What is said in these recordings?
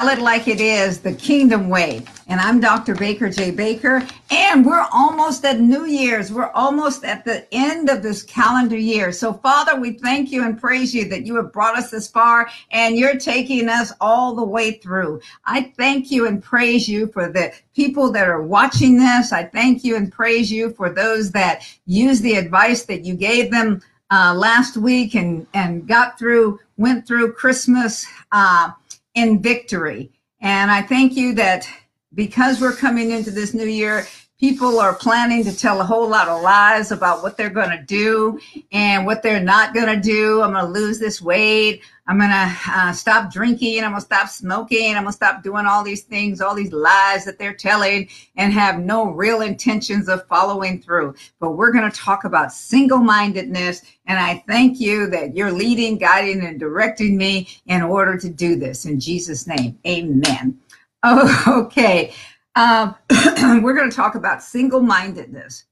Tell it like it is, the kingdom way. And I'm Dr. Baker J. Baker, and we're almost at New Year's. We're almost at the end of this calendar year. So, Father, we thank you and praise you that you have brought us this far and you're taking us all the way through. I thank you and praise you for the people that are watching this. I thank you and praise you for those that use the advice that you gave them uh, last week and, and got through, went through Christmas. Uh, in victory. And I thank you that because we're coming into this new year, people are planning to tell a whole lot of lies about what they're going to do and what they're not going to do. I'm going to lose this weight. I'm to uh, stop drinking. I'm to stop smoking. I'm to stop doing all these things, all these lies that they're telling and have no real intentions of following through. But we're to talk about single mindedness. And I thank you that you're leading, guiding, and directing me in order to do this. In Jesus' name, amen. Oh, okay. Um, we're to talk about single-mindedness,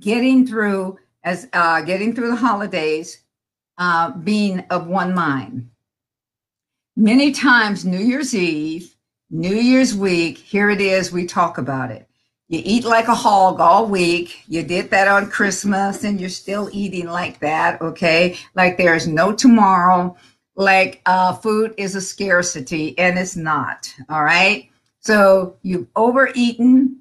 getting through as uh, getting through the holidays, uh, being of one mind. Many times, New Year's Eve, New Year's week, here it is. We talk about it. You eat like a hog all week. You did that on Christmas, and you're still eating like that. Okay, like there's no tomorrow. Like uh, food is a scarcity, and it's not. All right so you've overeaten,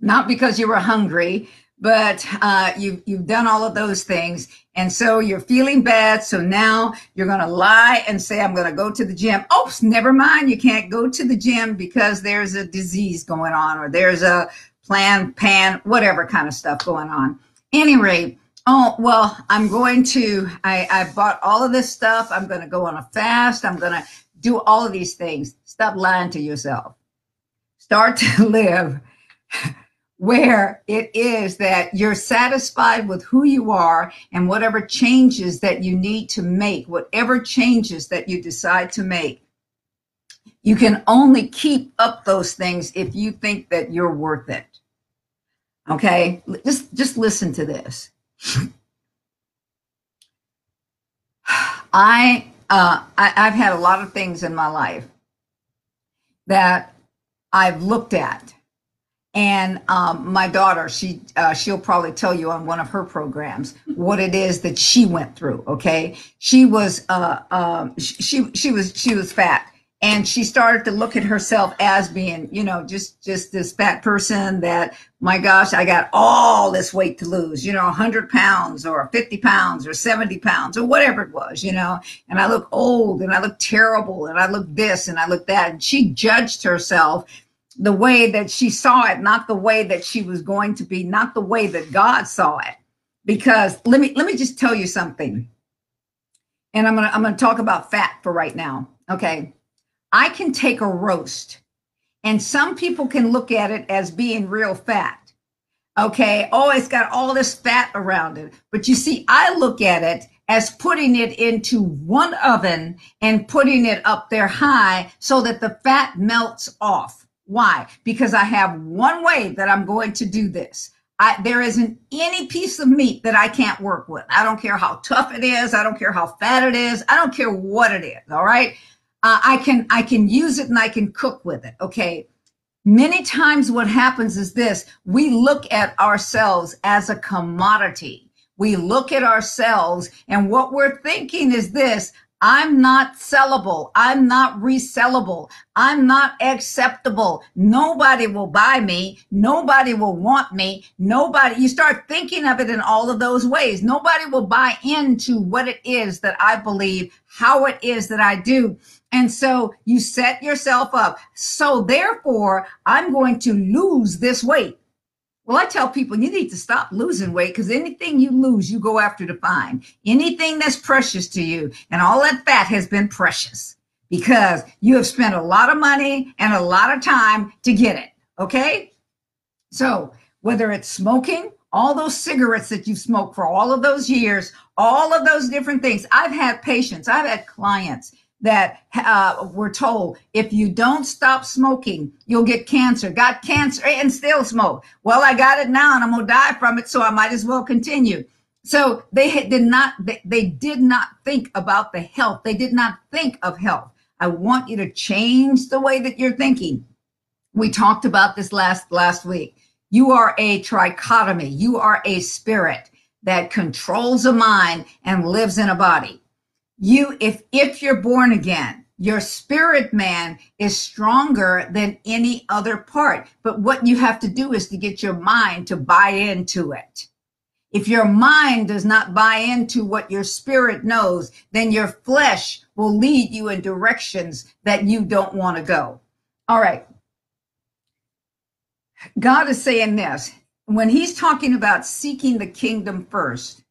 not because you were hungry, but uh, you've, you've done all of those things. And so you're feeling bad. So now you're going to lie and say, I'm going to go to the gym. Oops, never mind. You can't go to the gym because there's a disease going on or there's a plan, pan, whatever kind of stuff going on. Any rate, oh, well, I'm going to, I, I bought all of this stuff. I'm going to go on a fast. I'm going to do all of these things. Stop lying to yourself start to live where it is that you're satisfied with who you are and whatever changes that you need to make, whatever changes that you decide to make. You can only keep up those things if you think that you're worth it. Okay? Just just listen to this. I uh, I, I've had a lot of things in my life that I've looked at. And um, my daughter, she uh, she'll probably tell you on one of her programs what it is that she went through. Okay, she was uh, um, she she was she was fat, and she started to look at herself as being you know just just this fat person that my gosh i got all this weight to lose you know 100 pounds or 50 pounds or 70 pounds or whatever it was you know? And i look old and i look terrible and i look this and i look that. And she judged herself the way that she saw it not the way that she was going to be not the way that god saw it because let me let me just tell you something and i'm gonna i'm gonna talk about fat for right now okay I can take a roast, and some people can look at it as being real fat. Okay. Oh, it's got all this fat around it. But you see, I look at it as putting it into one oven and putting it up there high so that the fat melts off. Why? Because I have one way that I'm going to do this. I, there isn't any piece of meat that I can't work with. I don't care how tough it is. I don't care how fat it is. I don't care what it is. All right uh, I can I can use it and I can cook with it. Okay. Many times what happens is this, we look at ourselves as a commodity. We look at ourselves and what we're thinking is this, I'm not sellable. I'm not resellable. I'm not acceptable. Nobody will buy me. Nobody will want me. Nobody, you start thinking of it in all of those ways. Nobody will buy into what it is that I believe, how it is that I do. And so you set yourself up. So therefore, I'm going to lose this weight. Well, I tell people you need to stop losing weight because anything you lose, you go after to find. Anything that's precious to you, and all that fat has been precious because you have spent a lot of money and a lot of time to get it. Okay. So whether it's smoking, all those cigarettes that you've smoked for all of those years, all of those different things. I've had patients, I've had clients that uh, were told if you don't stop smoking, you'll get cancer. Got cancer and still smoke. Well, I got it now and I'm gonna die from it, so I might as well continue. So they did not they, they did not think about the health. They did not think of health. I want you to change the way that you're thinking. We talked about this last last week. You are a trichotomy. You are a spirit that controls a mind and lives in a body. You if if you're born again, your spirit man is stronger than any other part. But what you have to do is to get your mind to buy into it. If your mind does not buy into what your spirit knows, then your flesh will lead you in directions that you don't want to go. All right. God is saying this when he's talking about seeking the kingdom first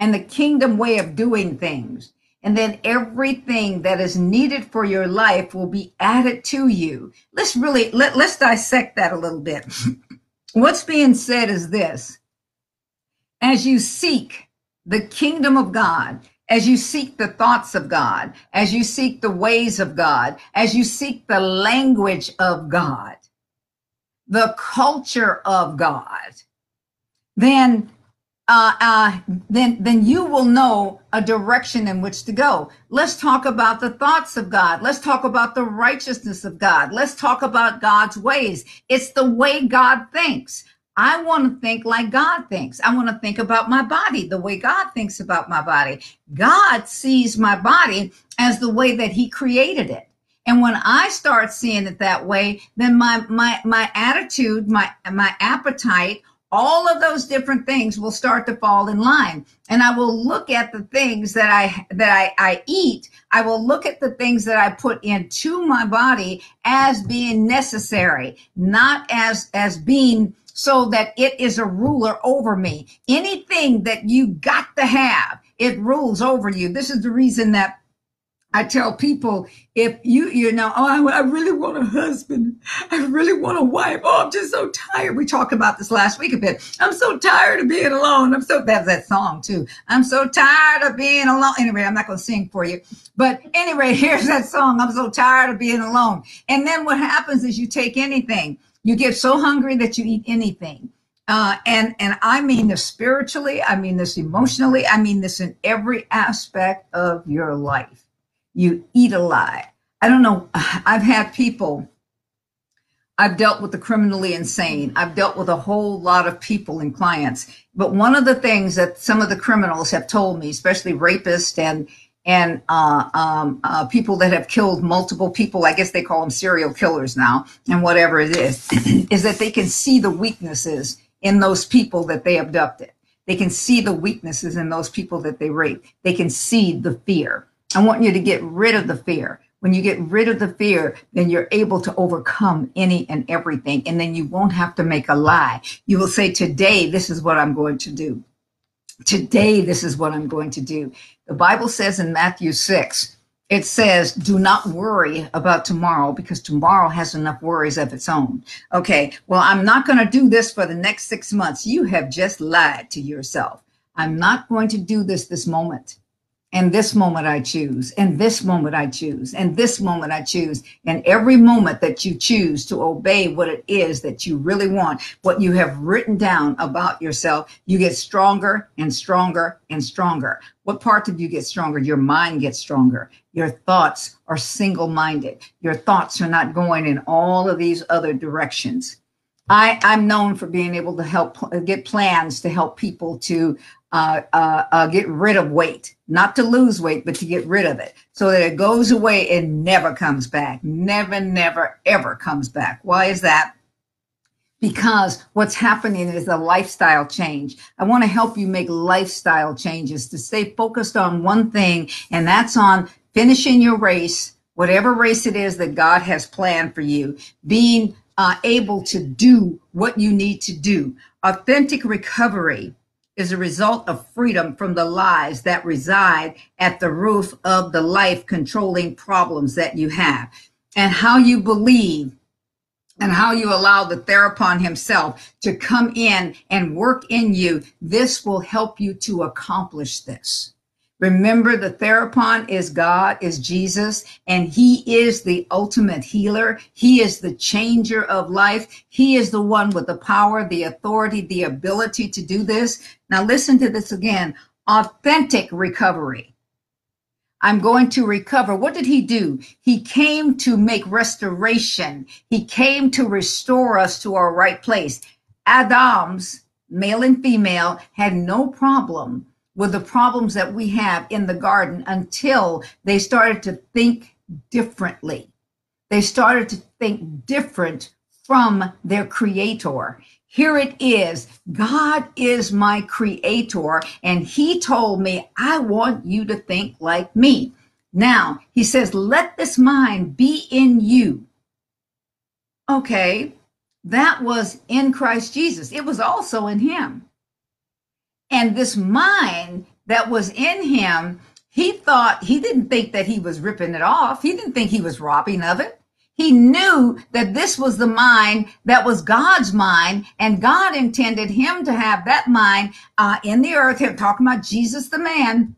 and the kingdom way of doing things, and then everything that is needed for your life will be added to you. Let's really let, let's dissect that a little bit. What's being said is this as you seek the kingdom of God, as you seek the thoughts of God, as you seek the ways of God, as you seek the language of God, the culture of God, then uh, uh, then then you will know a direction in which to go. Let's talk about the thoughts of God. Let's talk about the righteousness of God. Let's talk about God's ways. It's the way God thinks. I want to think like God thinks. I want to think about my body the way God thinks about my body. God sees my body as the way that he created it. And when I start seeing it that way, then my my my attitude, my my appetite, all of those different things will start to fall in line and i will look at the things that i that I, I eat i will look at the things that i put into my body as being necessary not as as being so that it is a ruler over me. Anything that you got to have, it rules over you. This is the reason that I tell people if you, you know, oh, I, I, really want a husband. I really want a wife. Oh, I'm just so tired. We talked about this last week a bit. I'm so tired of being alone. I'm so, that's that song too. I'm so tired of being alone. Anyway, I'm not going to sing for you. But anyway, here's that song. I'm so tired of being alone. And then what happens is you take anything you get so hungry that you eat anything. Uh, and and I mean this spiritually, I mean this emotionally, I mean this in every aspect of your life. You eat a lie. I don't know. I've had people. I've dealt with the criminally insane. I've dealt with a whole lot of people and clients. But one of the things that some of the criminals have told me, especially rapists and and uh, um, uh, people that have killed multiple people, I guess they call them serial killers now, and whatever it is, is that they can see the weaknesses in those people that they abducted. They can see the weaknesses in those people that they rape. They can see the fear. I want you to get rid of the fear. When you get rid of the fear, then you're able to overcome any and everything. And then you won't have to make a lie. You will say, Today, this is what I'm going to do. Today, this is what I'm going to do. The Bible says in Matthew 6, it says, do not worry about tomorrow because tomorrow has enough worries of its own. Okay, well, I'm not going to do this for the next six months. You have just lied to yourself. I'm not going to do this this moment. And this moment I choose, and this moment I choose, and this moment I choose. And every moment that you choose to obey what it is that you really want, what you have written down about yourself, you get stronger and stronger and stronger. What part of you get stronger? Your mind gets stronger. Your thoughts are single minded. Your thoughts are not going in all of these other directions. I, I'm known for being able to help get plans to help people to uh, uh, uh, get rid of weight, not to lose weight, but to get rid of it so that it goes away and never comes back. Never, never, ever comes back. Why is that? Because what's happening is a lifestyle change. I want to help you make lifestyle changes to stay focused on one thing, and that's on finishing your race, whatever race it is that God has planned for you, being uh, able to do what you need to do. Authentic recovery is a result of freedom from the lies that reside at the roof of the life controlling problems that you have and how you believe and how you allow the therapon himself to come in and work in you. This will help you to accomplish this. Remember, the therapon is God, is Jesus, and He is the ultimate healer. He is the changer of life. He is the one with the power, the authority, the ability to do this. Now, listen to this again authentic recovery. I'm going to recover. What did he do? He came to make restoration. He came to restore us to our right place. Adam's male and female had no problem with the problems that we have in the garden until they started to think differently. They started to think different from their creator. Here it is. God is my creator, and He told me, I want you to think like me. Now, He says, let this mind be in you. Okay, that was in Christ Jesus, it was also in Him. And this mind that was in Him, He thought, He didn't think that He was ripping it off, He didn't think He was robbing of it. He knew that this was the mind that was God's mind, and God intended him to have that mind uh, in the earth. Here, talking about Jesus, the man,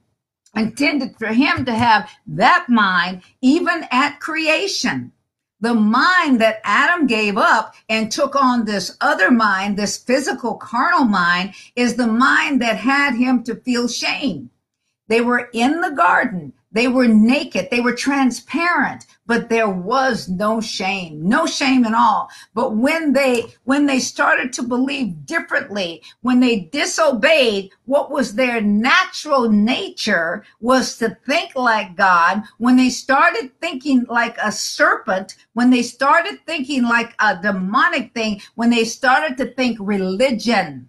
intended for him to have that mind even at creation. The mind that Adam gave up and took on this other mind, this physical carnal mind, is the mind that had him to feel shame. They were in the garden. They were naked. They were transparent, but there was no shame, no shame at all. But when they, when they started to believe differently, when they disobeyed what was their natural nature was to think like God, when they started thinking like a serpent, when they started thinking like a demonic thing, when they started to think religion,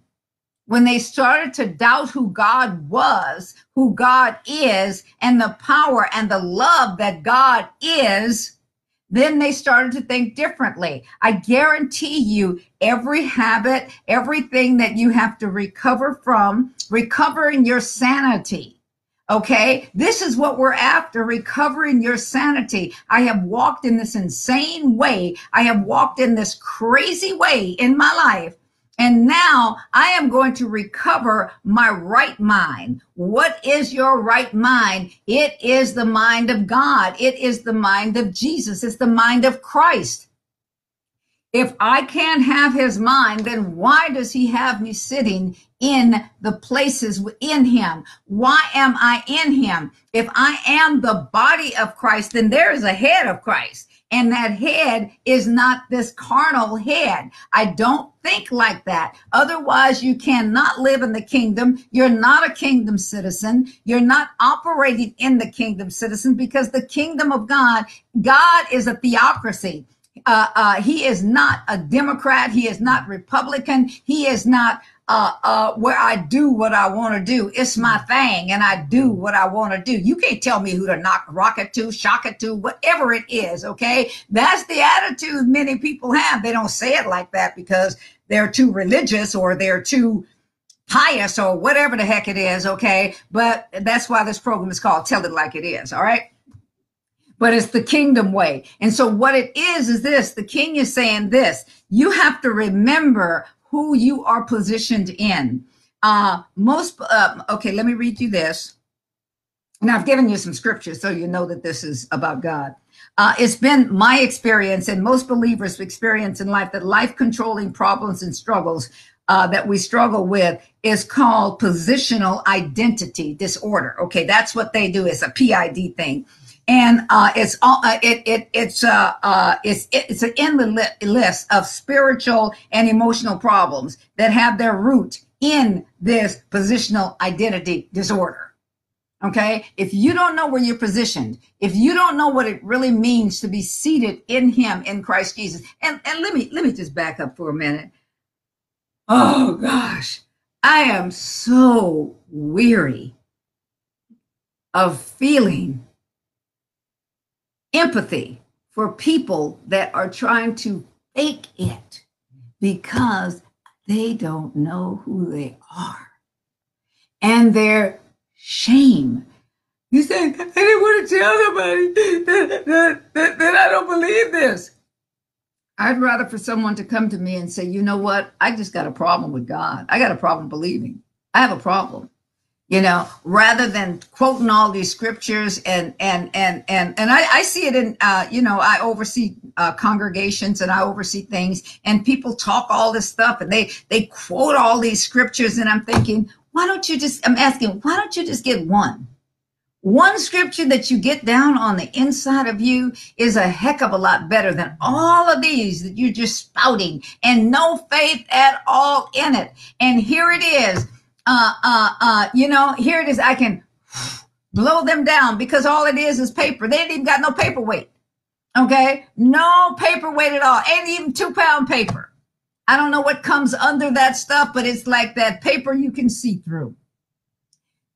when they started to doubt who God was, who God is, and the power and the love that God is, then they started to think differently. I guarantee you, every habit, everything that you have to recover from, recovering your sanity. Okay, this is what we're after recovering your sanity. I have walked in this insane way. I have walked in this crazy way in my life and now I am going to recover my right mind. What is your right mind? It is the mind of God. It is the mind of Jesus. It's the mind of Christ. If I can't have his mind, then why does he have me sitting in the places in him? Why am I in him? If I am the body of Christ, then there is a head of Christ. And that head is not this carnal head. I don't think like that. Otherwise, you cannot live in the kingdom. You're not a kingdom citizen. You're not operating in the kingdom citizen because the kingdom of God, God is a theocracy. Uh, uh, he is not a Democrat. He is not Republican. He is not uh, uh, where I do what I want to do. It's my thing, and I do what I want to do. You can't tell me who to knock rocket to, shock it to, whatever it is. Okay, that's the attitude many people have. They don't say it like that because they're too religious or they're too pious or whatever the heck it is. Okay, but that's why this program is called "Tell It Like It Is." All right but it's the kingdom way. And so what it is is this, the king is saying this, you have to remember who you are positioned in. Uh, most, uh, okay, let me read you this. And I've given you some scriptures so you know that this is about God. Uh, it's been my experience and most believers' experience in life that life controlling problems and struggles uh, that we struggle with is called positional identity disorder. Okay, that's what they do. It's a PID thing and uh, it's all uh, it, it it's uh, uh it's it's an endless list of spiritual and emotional problems that have their root in this positional identity disorder. Okay, if you don't know where you're positioned, if you don't know what it really means to be seated in Him in Christ Jesus, and and let me let me just back up for a minute. Oh gosh, I am so weary of feeling empathy for people that are trying to fake it because they don't know who they are. And their shame. You say, I didn't want to tell somebody that, that, that, that I don't believe this. I'd rather for someone to come to me and say, you know what? I just got a problem with God. I got a problem believing. I have a problem you know rather than quoting all these scriptures and and and and and i, I see it in uh, you know i oversee uh, congregations and i oversee things and people talk all this stuff and they they quote all these scriptures and i'm thinking why don't you just i'm asking why don't you just get one one scripture that you get down on the inside of you is a heck of a lot better than all of these that you're just spouting and no faith at all in it. And here it is. Uh, uh, uh, you know, here it is. I can blow them down because all it is is paper. They ain't even got no paperweight. Okay. No paperweight at all. Ain't even two pound paper. I don't know what comes under that stuff, but it's like that paper you can see through.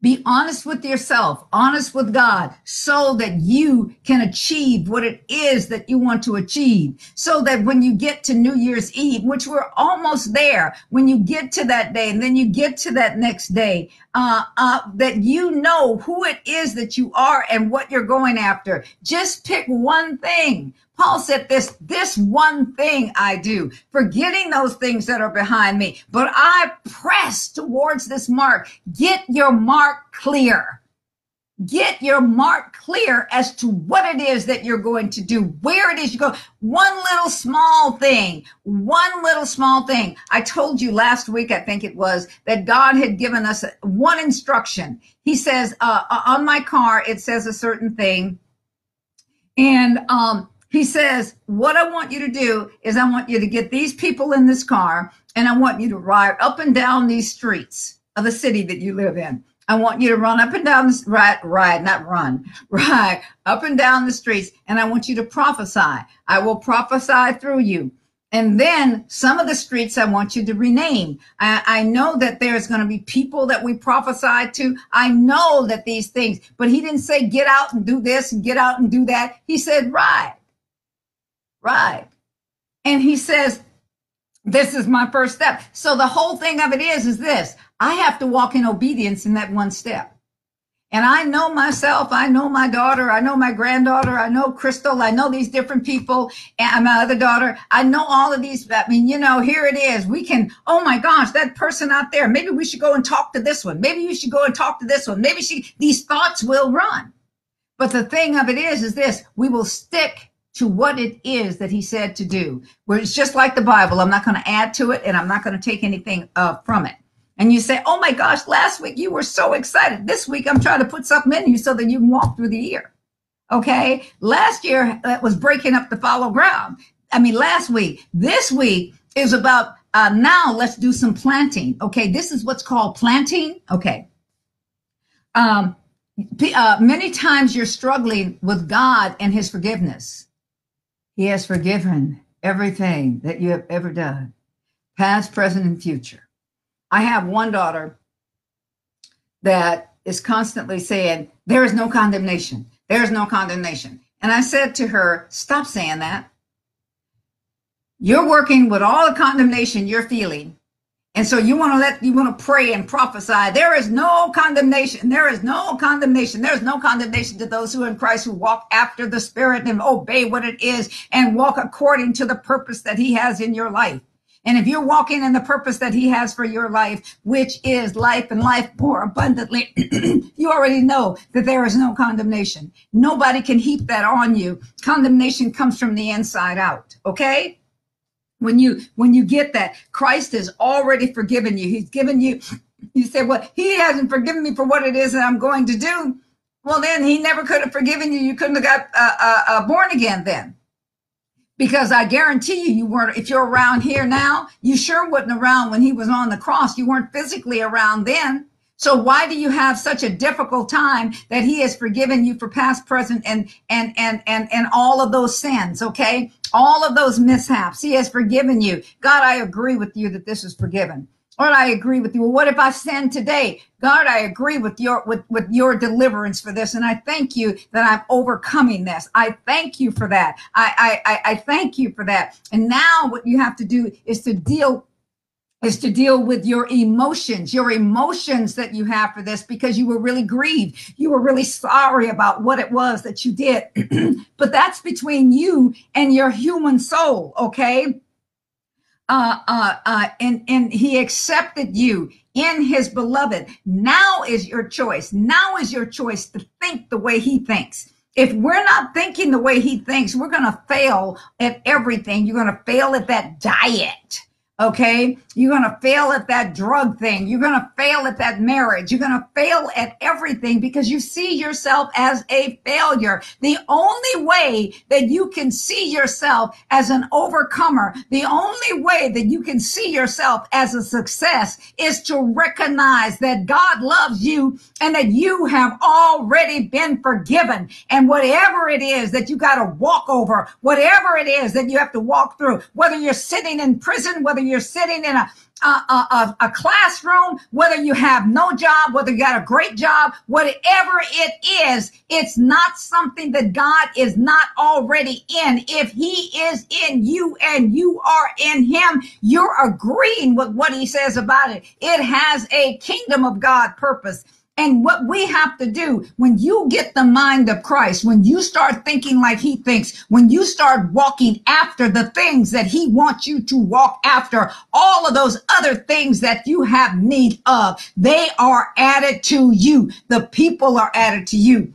Be honest with yourself, honest with God, so that you can achieve what it is that you want to achieve. So that when you get to New Year's Eve, which we're almost there, when you get to that day and then you get to that next day, uh, uh, that you know who it is that you are and what you're going after. Just pick one thing. Paul said this, this one thing I do, forgetting those things that are behind me, but I press towards this mark. Get your mark clear. Get your mark clear as to what it is that you're going to do, where it is you go. One little small thing, one little small thing. I told you last week, I think it was, that God had given us one instruction. He says, uh, on my car, it says a certain thing. And, um, he says, What I want you to do is I want you to get these people in this car and I want you to ride up and down these streets of the city that you live in. I want you to run up and down the ride, ride, not run, ride up and down the streets, and I want you to prophesy. I will prophesy through you. And then some of the streets I want you to rename. I, I know that there's going to be people that we prophesy to. I know that these things, but he didn't say get out and do this and get out and do that. He said ride. ride. And he says, this is my first step. So the whole thing of it is, is this, I have to walk in obedience in that one step. And I know myself. I know my daughter. I know my granddaughter. I know Crystal. I know these different people and my other daughter. I know all of these. I mean, you know, here it is. We can, oh my gosh, that person out there. Maybe we should go and talk to this one. Maybe you should go and talk to this one. Maybe she, these thoughts will run. But the thing of it is, is this, we will stick to what it is that he said to do. Where it's just like the Bible. I'm not going to add to it and I'm not going to take anything uh, from it. And you say, oh my gosh, last week you were so excited. This week I'm trying to put something in you so that you can walk through the year. Okay. Last year that was breaking up the fallow ground. I mean, last week, this week is about uh, now let's do some planting. Okay. This is what's called planting. Okay. Um, uh, many times you're struggling with God and his forgiveness. He has forgiven everything that you have ever done, past, present, and future. I have one daughter that is constantly saying, There is no condemnation. There is no condemnation. And I said to her, Stop saying that. You're working with all the condemnation you're feeling and so you want to let you want to pray and prophesy. There is no condemnation. There is no condemnation. There is no condemnation to those who are in Christ who walk after the Spirit and obey what it is and walk according to the purpose that He has in your life. And if you're walking in the purpose that He has for your life, which is life and life more abundantly, you already know that there is no condemnation. Nobody can heap that on you. Condemnation comes from the inside out. Okay when you when you get that christ has already forgiven you. He's given you you say well he hasn't forgiven me for what it is that i'm going to do. Well then he never could have forgiven you. You couldn't have got uh, uh, uh, born again then. Because i guarantee you you weren't if you're around here now you sure wasn't around when he was on the cross. You weren't physically around then so why do you have such a difficult time that he has forgiven you for past, present, and and and and and all of those sins? Okay, all of those mishaps. He has forgiven you. God, I agree with you that this is forgiven. Lord, I agree with you. Well, what if I sin today? God, I agree with your with, with your deliverance for this. And I thank you that I'm overcoming this. I thank you for that. I I I thank you for that. And now what you have to do is to deal is to deal with your emotions, your emotions that you have for this because you were really grieved. You were really sorry about what it was that you did. but that's between you and your human soul, okay? Uh, uh, uh, and, and he accepted you in his beloved. Now is your choice. Now is your choice to think the way he thinks. If we're not thinking the way he thinks, we're going to fail at everything. You're going to fail at that diet Okay. You're going to fail at that drug thing. You're going to fail at that marriage. You're going to fail at everything because you see yourself as a failure. The only way that you can see yourself as an overcomer, the only way that you can see yourself as a success is to recognize that God loves you and that you have already been forgiven. And whatever it is that you got to walk over, whatever it is that you have to walk through, whether you're sitting in prison, whether you're sitting in a a, a, a, classroom, whether you have no job, whether you got a great job, whatever it is, it's not something that God is not already in. If he is in you and you are in him, you're agreeing with what he says about it. It has a kingdom of God purpose. And what we have to do when you get the mind of Christ, when you start thinking like he thinks, when you start walking after the things that he wants you to walk after, all of those other things that you have need of, they are added to you. The people are added to you.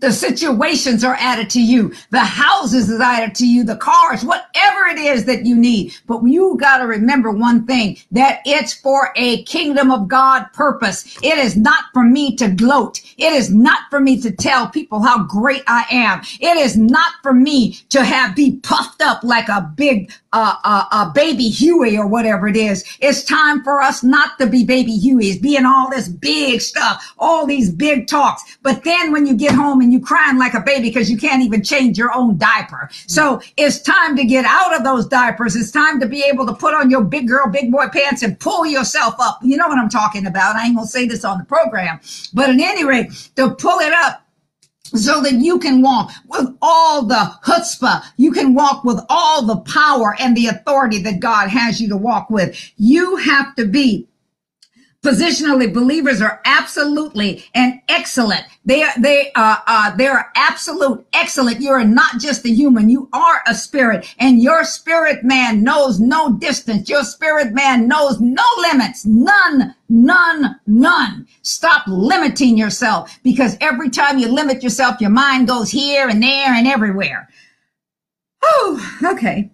The situations are added to you. The houses is added to you. The cars, whatever it is that you need. But you got to remember one thing that it's for a kingdom of God purpose. It is not for me to gloat. It is not for me to tell people how great I am. It is not for me to have be puffed up like a big uh, uh, baby Huey or whatever it is. It's time for us not to be baby Hueys, being all this big stuff, all these big talks. But then when you get home and you crying like a baby because you can't even change your own diaper. So it's time to get out of those diapers. It's time to be able to put on your big girl, big boy pants and pull yourself up. You know what I'm talking about. I ain't gonna say this on the program, but at any rate, to pull it up so that you can walk with all the chutzpah. You can walk with all the power and the authority that God has you to walk with. You have to be positionally believers are absolutely and excellent. They are they are uh, they are absolute excellent. You are not just a human. You are a spirit. And your spirit man knows no distance. Your spirit man knows no limits. None none none. Stop limiting yourself because every time you limit yourself your mind goes here and there and everywhere. Oh okay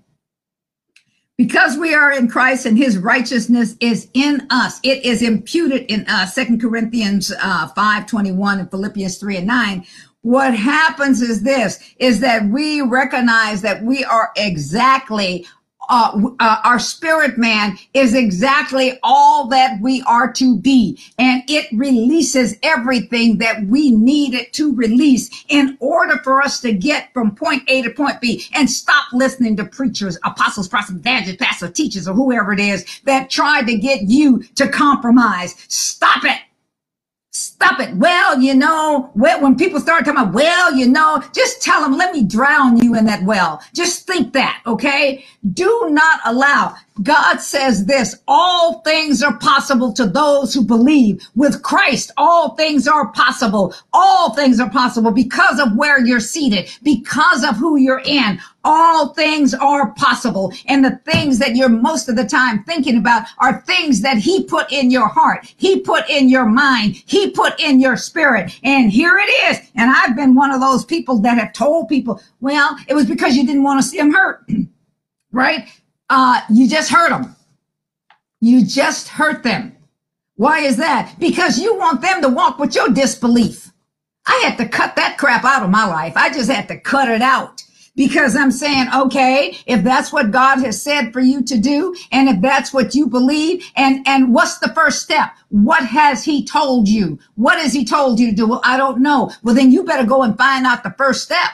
because we are in Christ and his righteousness is in us. It is imputed in us. Second Corinthians uh, 5, 21 and Philippians 3 and 9. What happens is this, is that we recognize that we are exactly uh, uh, our spirit man is exactly all that we are to be. And it releases everything that we needed to release in order for us to get from point A to point B and stop listening to preachers, apostles, prophets, evangelists, pastors, teachers, or whoever it is that tried to get you to compromise. Stop it. Stop it. Well, you know, when people start talking about, well, you know, just tell them, let me drown you in that well. Just think that, okay? Do not allow. God says this, all things are possible to those who believe. With Christ, all things are possible. All things are possible because of where you're seated, because of who you're in. All things are possible. And the things that you're most of the time thinking about are things that he put in your heart. He put in your mind. He put in your spirit. And here it is. And I've been one of those people that have told people, well, it was because you didn't want to see them hurt. right? Uh, you just hurt them. You just hurt them. Why is that? Because you want them to walk with your disbelief. I had to cut that crap out of my life. I just had to cut it out because I'm saying, okay, if that's what God has said for you to do, and if that's what you believe, and, and what's the first step? What has he told you? What has he told you to do? Well, I don't know. Well, then you better go and find out the first step.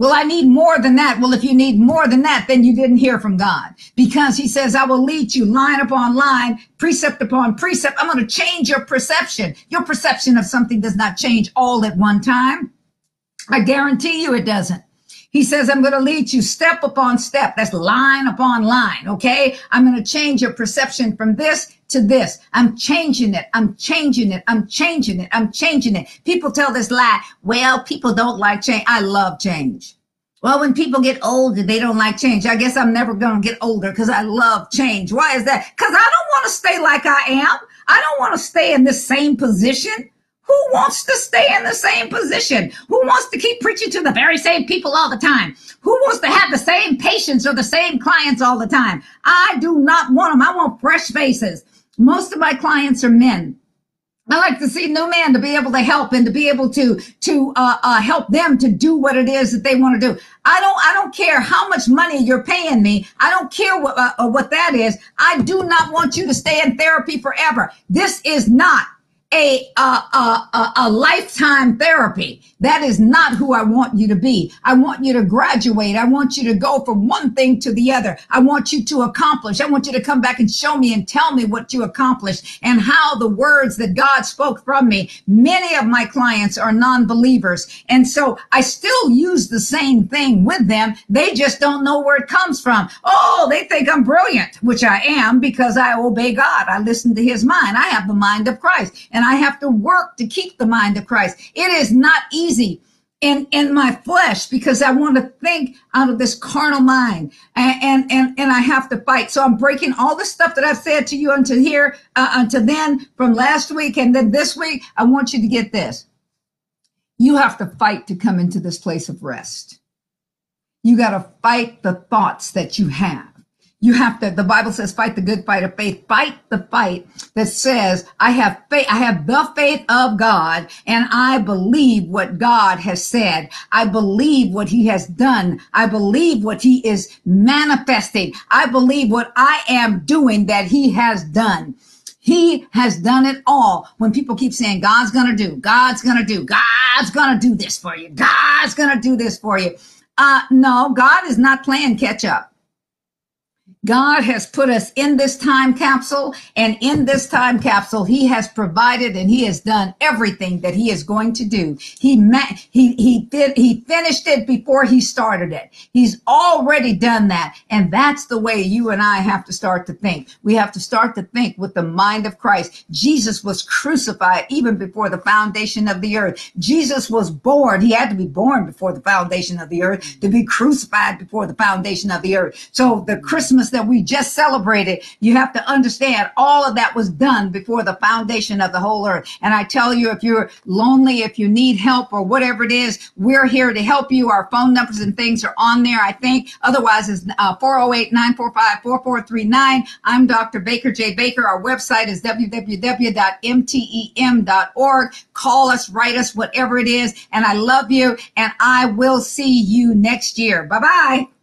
Well, I need more than that. Well, if you need more than that, then you didn't hear from God because he says, I will lead you line upon line, precept upon precept. I'm going to change your perception. Your perception of something does not change all at one time. I guarantee you it doesn't. He says, I'm going to lead you step upon step. That's line upon line. Okay. I'm going to change your perception from this to this. I'm changing it. I'm changing it. I'm changing it. I'm changing it. People tell this lie. Well, people don't like change. I love change. Well, when people get older, they don't like change. I guess I'm never going to get older because I love change. Why is that? Because I don't want to stay like I am. I don't want to stay in the same position. Who wants to stay in the same position? Who wants to keep preaching to the very same people all the time? Who wants to have the same patients or the same clients all the time. I do not want them. I want fresh faces. Most of my clients are men. I like to see new men to be able to help and to be able to to uh, uh, help them to do what it is that they want to do. I don't I don't care how much money you're paying me. I don't care what uh, what that is. I do not want you to stay in therapy forever. This is not a, a, a, a, lifetime therapy. That is not who I want you to be. I want you to graduate. I want you to go from one thing to the other. I want you to accomplish. I want you to come back and show me and tell me what you accomplished and how the words that God spoke from me. Many of my clients are non-believers. And so I still use the same thing with them. They just don't know where it comes from. Oh, they think I'm brilliant, which I am because I obey God. I listen to his mind. I have the mind of Christ. And and I have to work to keep the mind of Christ. It is not easy in in my flesh because I want to think out of this carnal mind and and and, and I have to fight. So I'm breaking all the stuff that I've said to you until here uh, until then from last week and then this week. I want you to get this. You have to fight to come into this place of rest. You got to fight the thoughts that you have. You have to, the Bible says, fight the good fight of faith. Fight the fight that says, I have faith, I have the faith of God and I believe what God has said. I believe what he has done. I believe what he is manifesting. I believe what I am doing that he has done. He has done it all. When people keep saying, God's to do, God's to do, God's to do this for you. God's to do this for you. Uh, no, God is not playing catch up. God has put us in this time capsule, and in this time capsule, He has provided and He has done everything that He is going to do. He met, He He did He finished it before He started it. He's already done that, and that's the way you and I have to start to think. We have to start to think with the mind of Christ. Jesus was crucified even before the foundation of the earth. Jesus was born. He had to be born before the foundation of the earth to be crucified before the foundation of the earth. So the Christmas that we just celebrated, you have to understand all of that was done before the foundation of the whole earth. And I tell you, if you're lonely, if you need help or whatever it is, we're here to help you. Our phone numbers and things are on there, I think. Otherwise, it's 408-945-4439. Uh, I'm Dr. Baker J. Baker. Our website is www.mtem.org. Call us, write us, whatever it is. And I love you. And I will see you next year. Bye bye.